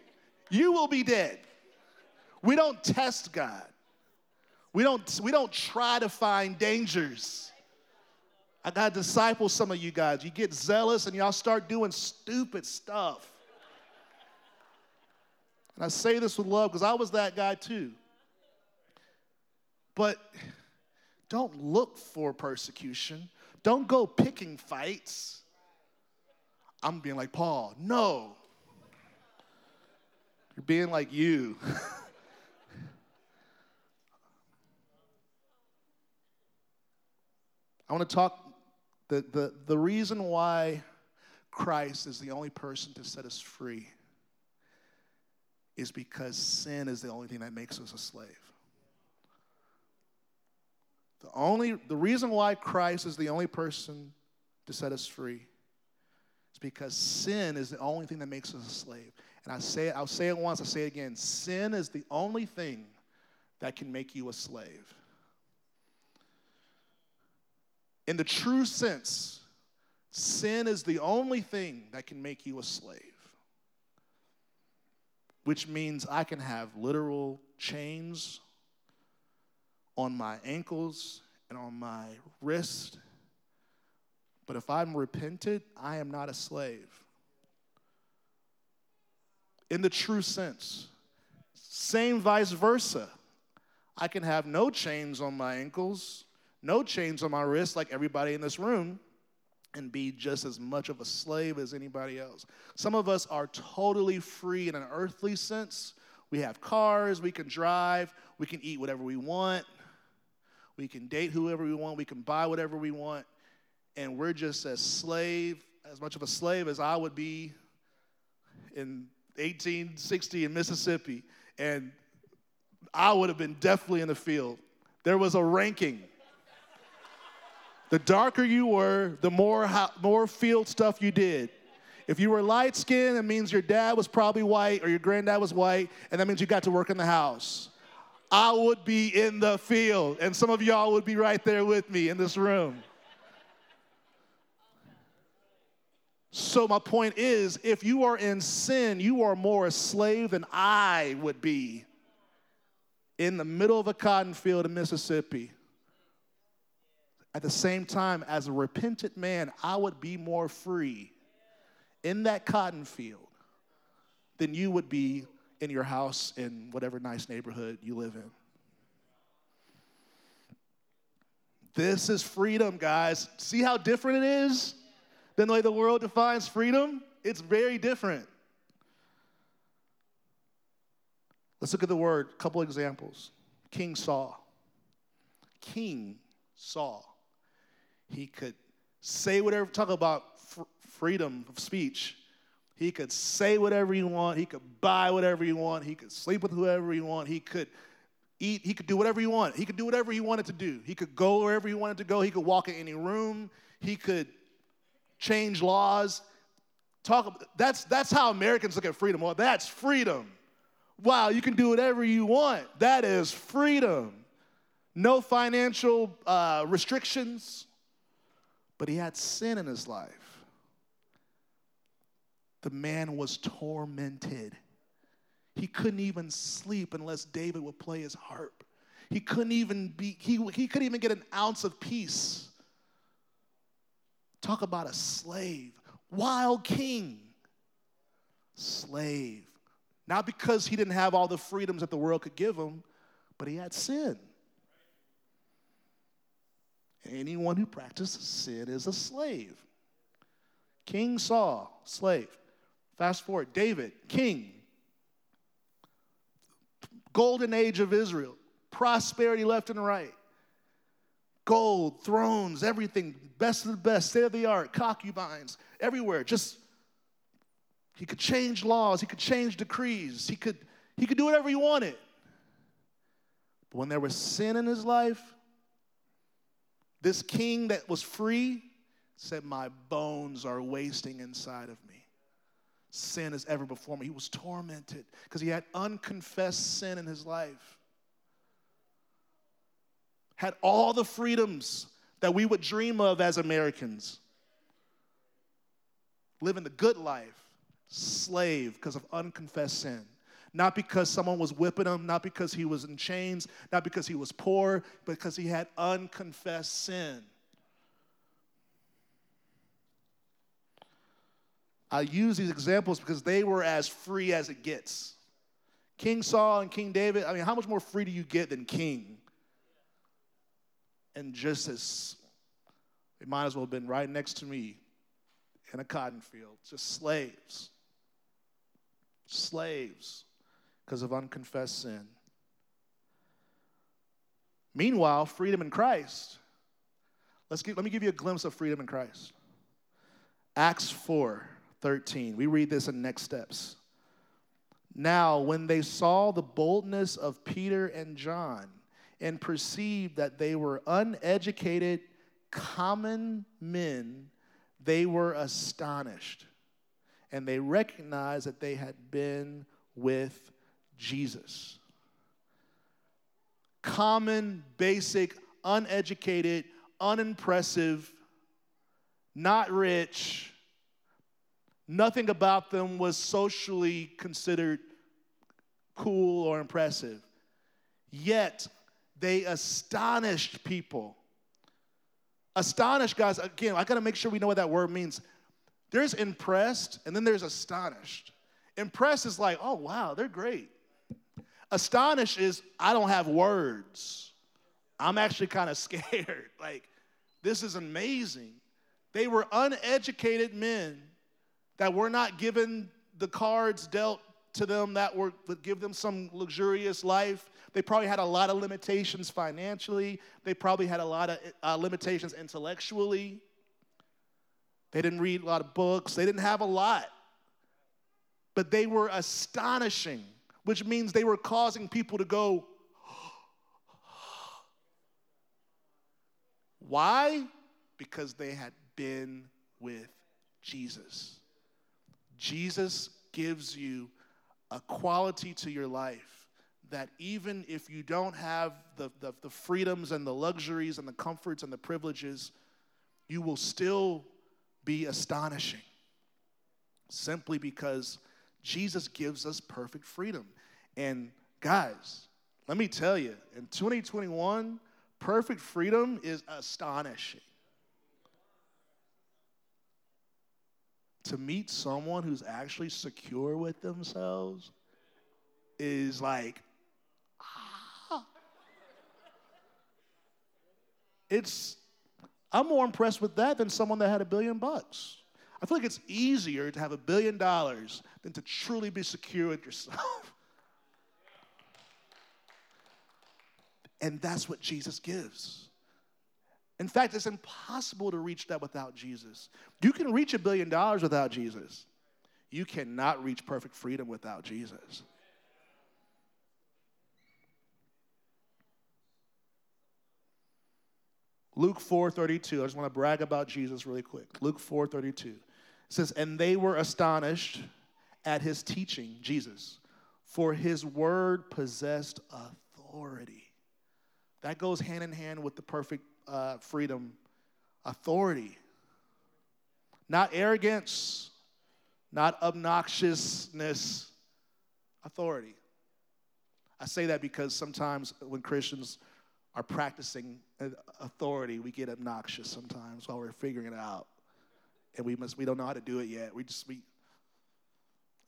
you will be dead. We don't test God. We don't, we don't try to find dangers. I got to disciple some of you guys. You get zealous and y'all start doing stupid stuff. And I say this with love because I was that guy too. But don't look for persecution. Don't go picking fights. I'm being like Paul. No, you're being like you. I want to talk the, the, the reason why Christ is the only person to set us free is because sin is the only thing that makes us a slave. The only the reason why Christ is the only person to set us free is because sin is the only thing that makes us a slave. And I say it, I'll say it once, I'll say it again. Sin is the only thing that can make you a slave. In the true sense, sin is the only thing that can make you a slave. which means I can have literal chains on my ankles and on my wrist. But if I'm repentant, I am not a slave. In the true sense. Same vice versa. I can have no chains on my ankles, no chains on my wrists, like everybody in this room, and be just as much of a slave as anybody else. Some of us are totally free in an earthly sense. We have cars, we can drive, we can eat whatever we want, we can date whoever we want, we can buy whatever we want, and we're just as slave, as much of a slave as I would be in 1860 in Mississippi. And I would have been definitely in the field. There was a ranking. The darker you were, the more, more field stuff you did. If you were light skinned, it means your dad was probably white or your granddad was white, and that means you got to work in the house. I would be in the field, and some of y'all would be right there with me in this room. So, my point is if you are in sin, you are more a slave than I would be in the middle of a cotton field in Mississippi. At the same time, as a repentant man, I would be more free in that cotton field than you would be in your house in whatever nice neighborhood you live in. This is freedom, guys. See how different it is than the way the world defines freedom? It's very different. Let's look at the word, a couple examples. King Saul. King Saul. He could say whatever, talk about fr- freedom of speech. He could say whatever he want. He could buy whatever he want. He could sleep with whoever he want. He could eat. He could do whatever he wanted. He could do whatever he wanted to do. He could go wherever he wanted to go. He could walk in any room. He could change laws. Talk. That's that's how Americans look at freedom. Well, that's freedom. Wow, you can do whatever you want. That is freedom. No financial uh, restrictions. But he had sin in his life. The man was tormented. He couldn't even sleep unless David would play his harp. He couldn't even be, he, he couldn't even get an ounce of peace. Talk about a slave, wild king, slave. Not because he didn't have all the freedoms that the world could give him, but he had sin. Anyone who practices sin is a slave. King Saul, slave. Fast forward, David, king. Golden age of Israel, prosperity left and right. Gold, thrones, everything, best of the best, state of the art, concubines, everywhere. Just he could change laws, he could change decrees, he could, he could do whatever he wanted. But when there was sin in his life, this king that was free said, My bones are wasting inside of me. Sin is ever before me. He was tormented because he had unconfessed sin in his life. Had all the freedoms that we would dream of as Americans. Living the good life slave because of unconfessed sin. Not because someone was whipping him, not because he was in chains, not because he was poor, but because he had unconfessed sin. I use these examples because they were as free as it gets. King Saul and King David, I mean, how much more free do you get than king? And just as, they might as well have been right next to me in a cotton field, just slaves slaves because of unconfessed sin. Meanwhile, freedom in Christ. Let's let me give you a glimpse of freedom in Christ. Acts 4 13. We read this in next steps. Now, when they saw the boldness of Peter and John and perceived that they were uneducated, common men, they were astonished and they recognized that they had been with Jesus. Common, basic, uneducated, unimpressive, not rich. Nothing about them was socially considered cool or impressive. Yet they astonished people. Astonished, guys, again, I gotta make sure we know what that word means. There's impressed, and then there's astonished. Impressed is like, oh, wow, they're great. Astonished is, I don't have words. I'm actually kind of scared. like, this is amazing. They were uneducated men that were not given the cards dealt to them that were, would give them some luxurious life. They probably had a lot of limitations financially. They probably had a lot of uh, limitations intellectually. They didn't read a lot of books. They didn't have a lot. But they were astonishing, which means they were causing people to go, Why? Because they had been with Jesus. Jesus gives you a quality to your life that even if you don't have the, the, the, freedoms and the luxuries and the comforts and the privileges, you will still be astonishing. Simply because Jesus gives us perfect freedom. And guys, let me tell you, in 2021, perfect freedom is astonishing. to meet someone who's actually secure with themselves is like, It's, I'm more impressed with that than someone that had a billion bucks. I feel like it's easier to have a billion dollars than to truly be secure with yourself. and that's what Jesus gives. In fact, it's impossible to reach that without Jesus. You can reach a billion dollars without Jesus. You cannot reach perfect freedom without Jesus. Luke 4:32. I just want to brag about Jesus really quick. Luke 4:32 says, "And they were astonished at his teaching, Jesus, for his word possessed authority." That goes hand in hand with the perfect uh, freedom, authority. Not arrogance, not obnoxiousness, authority. I say that because sometimes when Christians are practicing uh, authority, we get obnoxious sometimes while we're figuring it out. And we must we don't know how to do it yet. We just we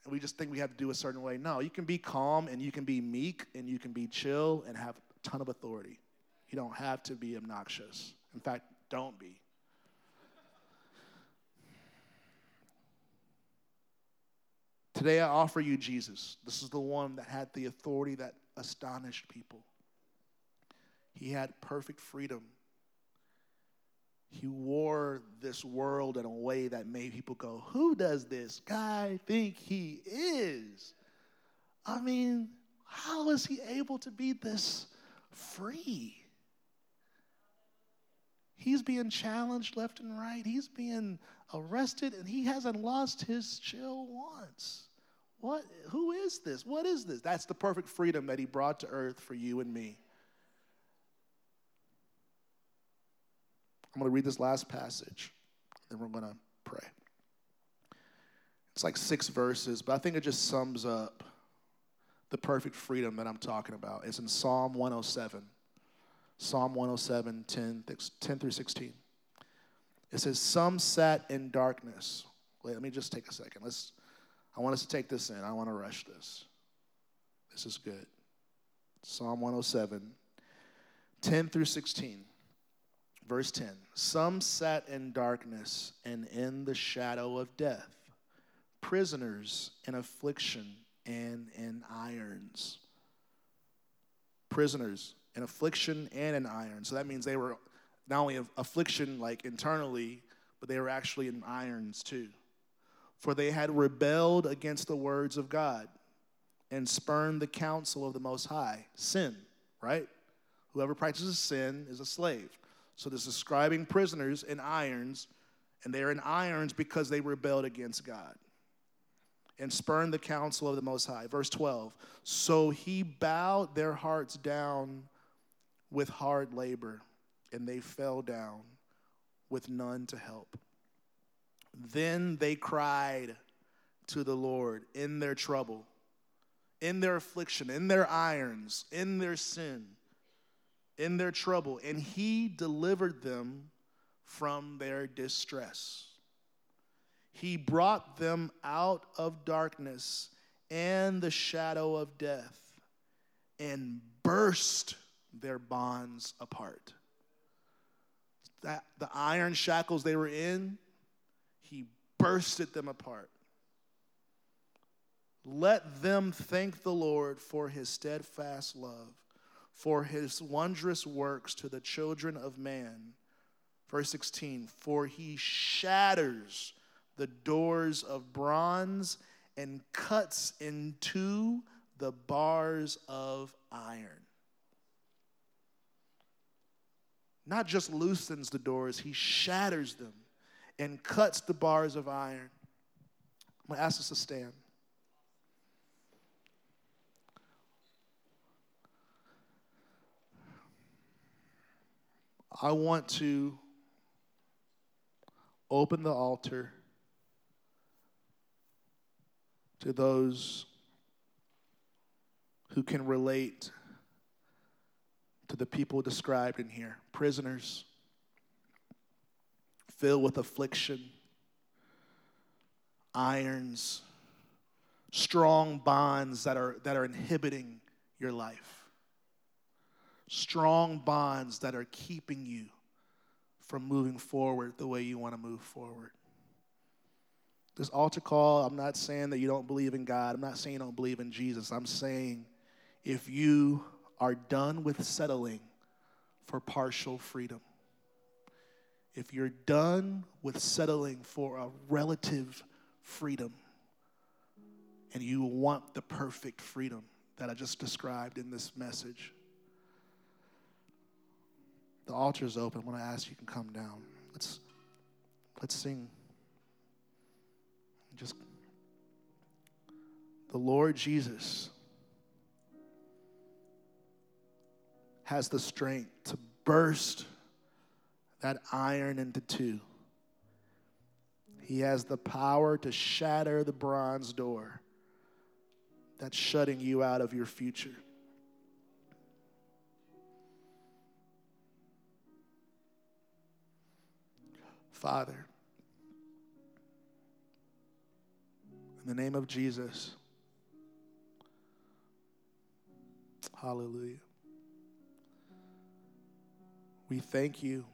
and we just think we have to do a certain way. No, you can be calm and you can be meek and you can be chill and have a ton of authority. You don't have to be obnoxious. In fact, don't be. Today, I offer you Jesus. This is the one that had the authority that astonished people. He had perfect freedom. He wore this world in a way that made people go, Who does this guy think he is? I mean, how is he able to be this free? He's being challenged left and right. He's being arrested, and he hasn't lost his chill once. What? Who is this? What is this? That's the perfect freedom that he brought to earth for you and me. I'm going to read this last passage, then we're going to pray. It's like six verses, but I think it just sums up the perfect freedom that I'm talking about. It's in Psalm 107. Psalm 107, 10, 10 through 16. It says, Some sat in darkness. Wait, let me just take a second. Let's, I want us to take this in. I want to rush this. This is good. Psalm 107, 10 through 16. Verse 10 Some sat in darkness and in the shadow of death, prisoners in affliction and in irons. Prisoners in affliction and in iron. So that means they were not only affliction like internally, but they were actually in irons too. For they had rebelled against the words of God and spurned the counsel of the Most High. Sin, right? Whoever practices sin is a slave. So this is describing prisoners in irons, and they're in irons because they rebelled against God and spurned the counsel of the Most High. Verse 12. So he bowed their hearts down with hard labor, and they fell down with none to help. Then they cried to the Lord in their trouble, in their affliction, in their irons, in their sin, in their trouble, and he delivered them from their distress. He brought them out of darkness and the shadow of death and burst their bonds apart. That the iron shackles they were in, he bursted them apart. Let them thank the Lord for his steadfast love, for his wondrous works to the children of man. Verse 16, for he shatters the doors of bronze and cuts into the bars of iron. Not just loosens the doors, he shatters them and cuts the bars of iron. I'm to ask us to stand. I want to open the altar to those who can relate to the people described in here. Prisoners filled with affliction, irons, strong bonds that are, that are inhibiting your life, strong bonds that are keeping you from moving forward the way you want to move forward. This altar call, I'm not saying that you don't believe in God. I'm not saying you don't believe in Jesus. I'm saying if you are done with settling for partial freedom, if you're done with settling for a relative freedom and you want the perfect freedom that I just described in this message, the altar is open. I want to ask you can come down. Let's let's sing. Just the Lord Jesus has the strength to burst that iron into two. He has the power to shatter the bronze door that's shutting you out of your future. Father, in the name of Jesus, hallelujah. We thank you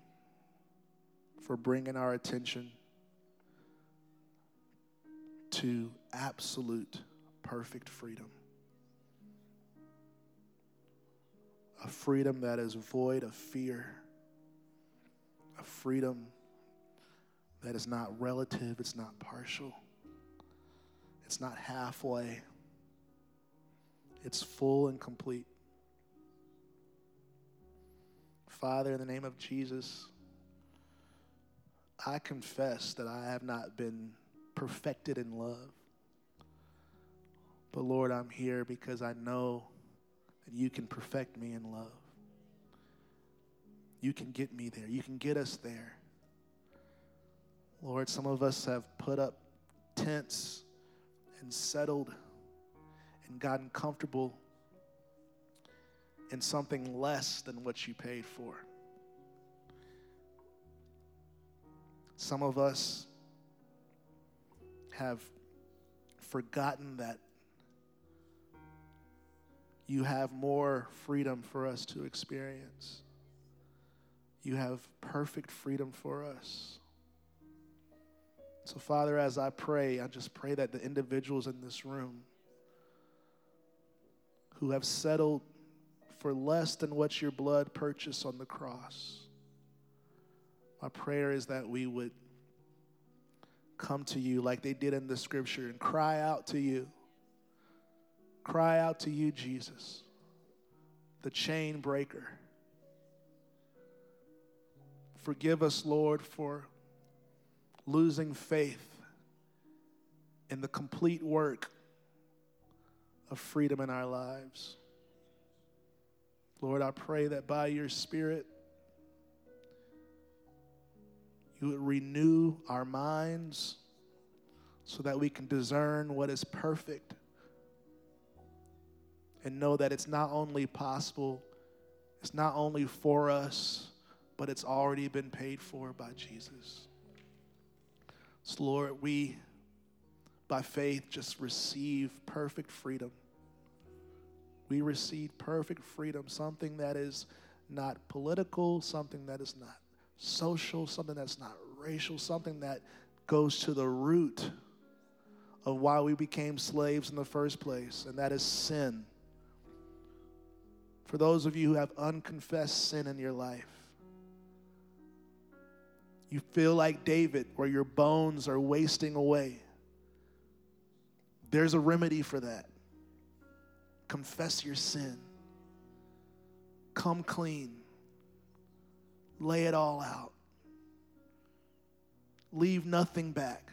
for bringing our attention to absolute perfect freedom. A freedom that is void of fear. A freedom that is not relative, it's not partial, it's not halfway, it's full and complete. Father, in the name of Jesus, I confess that I have not been perfected in love. But Lord, I'm here because I know that you can perfect me in love. You can get me there. You can get us there. Lord, some of us have put up tents and settled and gotten comfortable in something less than what you paid for. Some of us have forgotten that you have more freedom for us to experience. You have perfect freedom for us. So, Father, as I pray, I just pray that the individuals in this room who have settled for less than what your blood purchased on the cross. My prayer is that we would come to you like they did in the scripture and cry out to you. Cry out to you, Jesus, the chain breaker. Forgive us, Lord, for losing faith in the complete work of freedom in our lives. Lord, I pray that by your Spirit, you would renew our minds so that we can discern what is perfect and know that it's not only possible, it's not only for us, but it's already been paid for by Jesus. So, Lord, we, by faith, just receive perfect freedom. We receive perfect freedom, something that is not political, something that is not social, something that's not racial, something that goes to the root of why we became slaves in the first place, and that is sin. For those of you who have unconfessed sin in your life, you feel like David, where your bones are wasting away. There's a remedy for that. Confess your sin. Come clean. Lay it all out. Leave nothing back.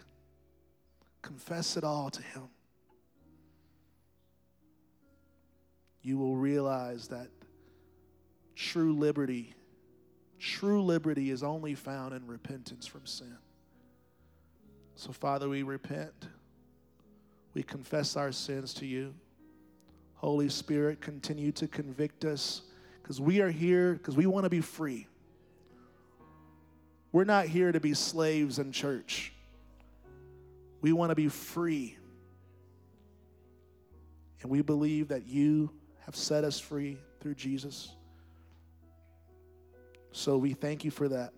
Confess it all to Him. You will realize that true liberty, true liberty is only found in repentance from sin. So, Father, we repent. We confess our sins to you. Holy Spirit, continue to convict us because we are here because we want to be free. We're not here to be slaves in church. We want to be free. And we believe that you have set us free through Jesus. So we thank you for that.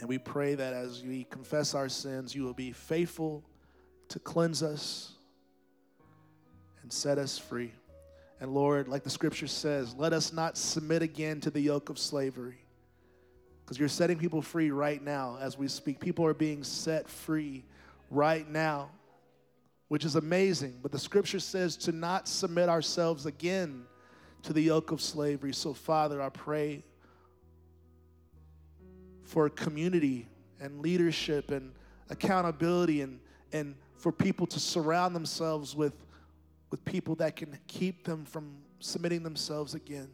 And we pray that as we confess our sins, you will be faithful to cleanse us and set us free. And Lord, like the scripture says, let us not submit again to the yoke of slavery. Because you're setting people free right now as we speak. People are being set free right now, which is amazing. But the scripture says to not submit ourselves again to the yoke of slavery. So, Father, I pray for community and leadership and accountability and, and for people to surround themselves with, with people that can keep them from submitting themselves again.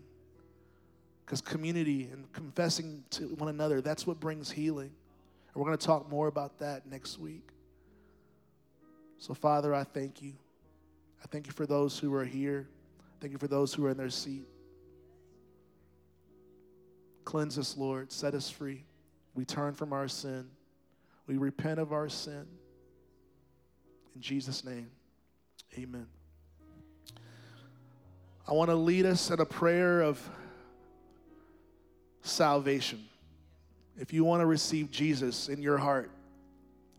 Because community and confessing to one another, that's what brings healing. And we're going to talk more about that next week. So, Father, I thank you. I thank you for those who are here. Thank you for those who are in their seat. Cleanse us, Lord. Set us free. We turn from our sin. We repent of our sin. In Jesus' name, amen. I want to lead us in a prayer of salvation. If you want to receive Jesus in your heart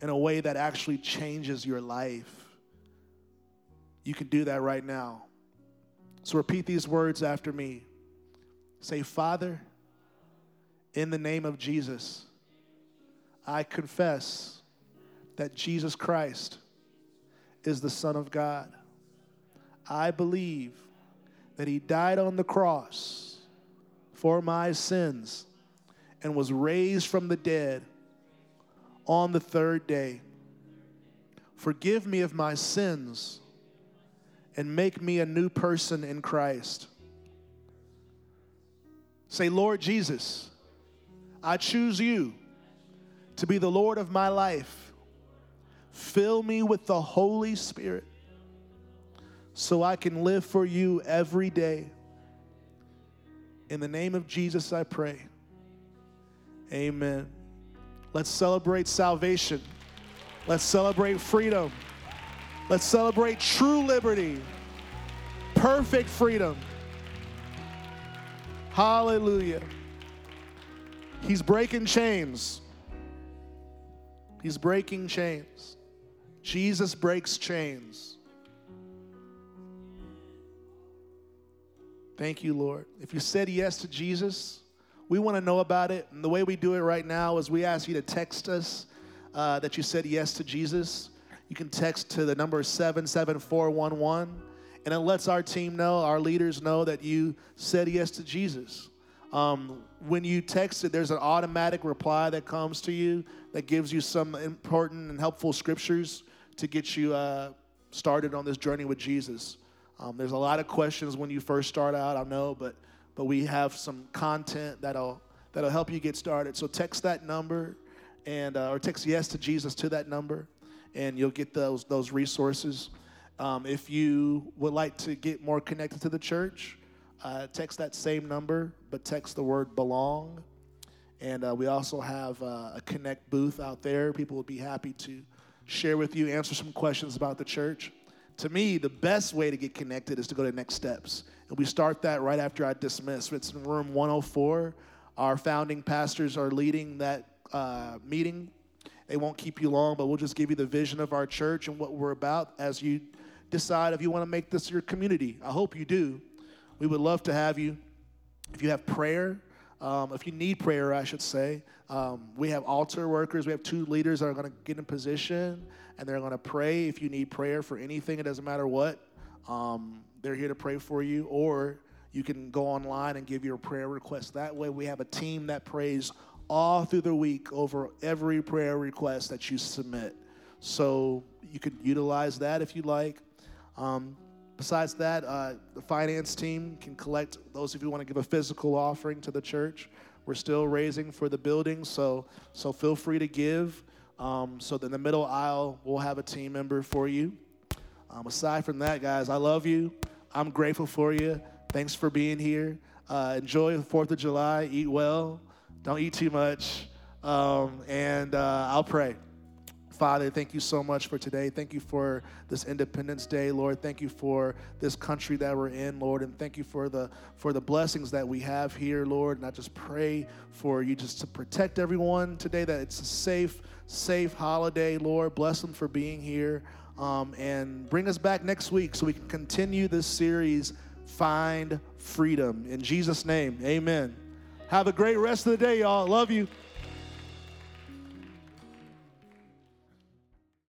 in a way that actually changes your life, you can do that right now. So repeat these words after me. Say, Father, in the name of Jesus, I confess that Jesus Christ is the Son of God. I believe that He died on the cross for my sins and was raised from the dead on the third day. Forgive me of my sins and make me a new person in Christ. Say, Lord Jesus, I choose you to be the Lord of my life. Fill me with the Holy Spirit so I can live for you every day. In the name of Jesus, I pray. Amen. Let's celebrate salvation. Let's celebrate freedom. Let's celebrate true liberty, perfect freedom. Hallelujah. He's breaking chains. He's breaking chains. Jesus breaks chains. Thank you, Lord. If you said yes to Jesus, we want to know about it. And the way we do it right now is we ask you to text us uh, that you said yes to Jesus. You can text to the number 77411, and it lets our team know, our leaders know that you said yes to Jesus. Um, when you text it, there's an automatic reply that comes to you that gives you some important and helpful scriptures to get you uh, started on this journey with Jesus. Um, there's a lot of questions when you first start out, I know, but but we have some content that'll that'll help you get started. So text that number, and uh, or text yes to Jesus to that number, and you'll get those those resources. Um, if you would like to get more connected to the church, uh, text that same number, but text the word belong. And uh, we also have uh, a Connect booth out there. People would be happy to share with you, answer some questions about the church. To me, the best way to get connected is to go to Next Steps. And we start that right after I dismiss. It's in room 104. Our founding pastors are leading that uh, meeting. They won't keep you long, but we'll just give you the vision of our church and what we're about as you decide if you want to make this your community. I hope you do. We would love to have you. If you have prayer, um, if you need prayer, I should say, um, we have altar workers. We have two leaders that are going to get in position and they're going to pray. If you need prayer for anything, it doesn't matter what, um, they're here to pray for you. Or you can go online and give your prayer request. That way, we have a team that prays all through the week over every prayer request that you submit. So you could utilize that if you like. Um, besides that, uh, the finance team can collect those of you who want to give a physical offering to the church. We're still raising for the building, so so feel free to give. Um, so in the middle aisle, we'll have a team member for you. Um, aside from that, guys, I love you. I'm grateful for you. Thanks for being here. Uh, enjoy the Fourth of July. Eat well. Don't eat too much. Um, and uh, I'll pray. Father, thank you so much for today. Thank you for this Independence Day, Lord. Thank you for this country that we're in, Lord, and thank you for the for the blessings that we have here, Lord. And I just pray for you just to protect everyone today, that it's a safe, safe holiday, Lord. Bless them for being here. Um, and bring us back next week so we can continue this series, Find Freedom. In Jesus' name, amen. Have a great rest of the day, y'all. Love you.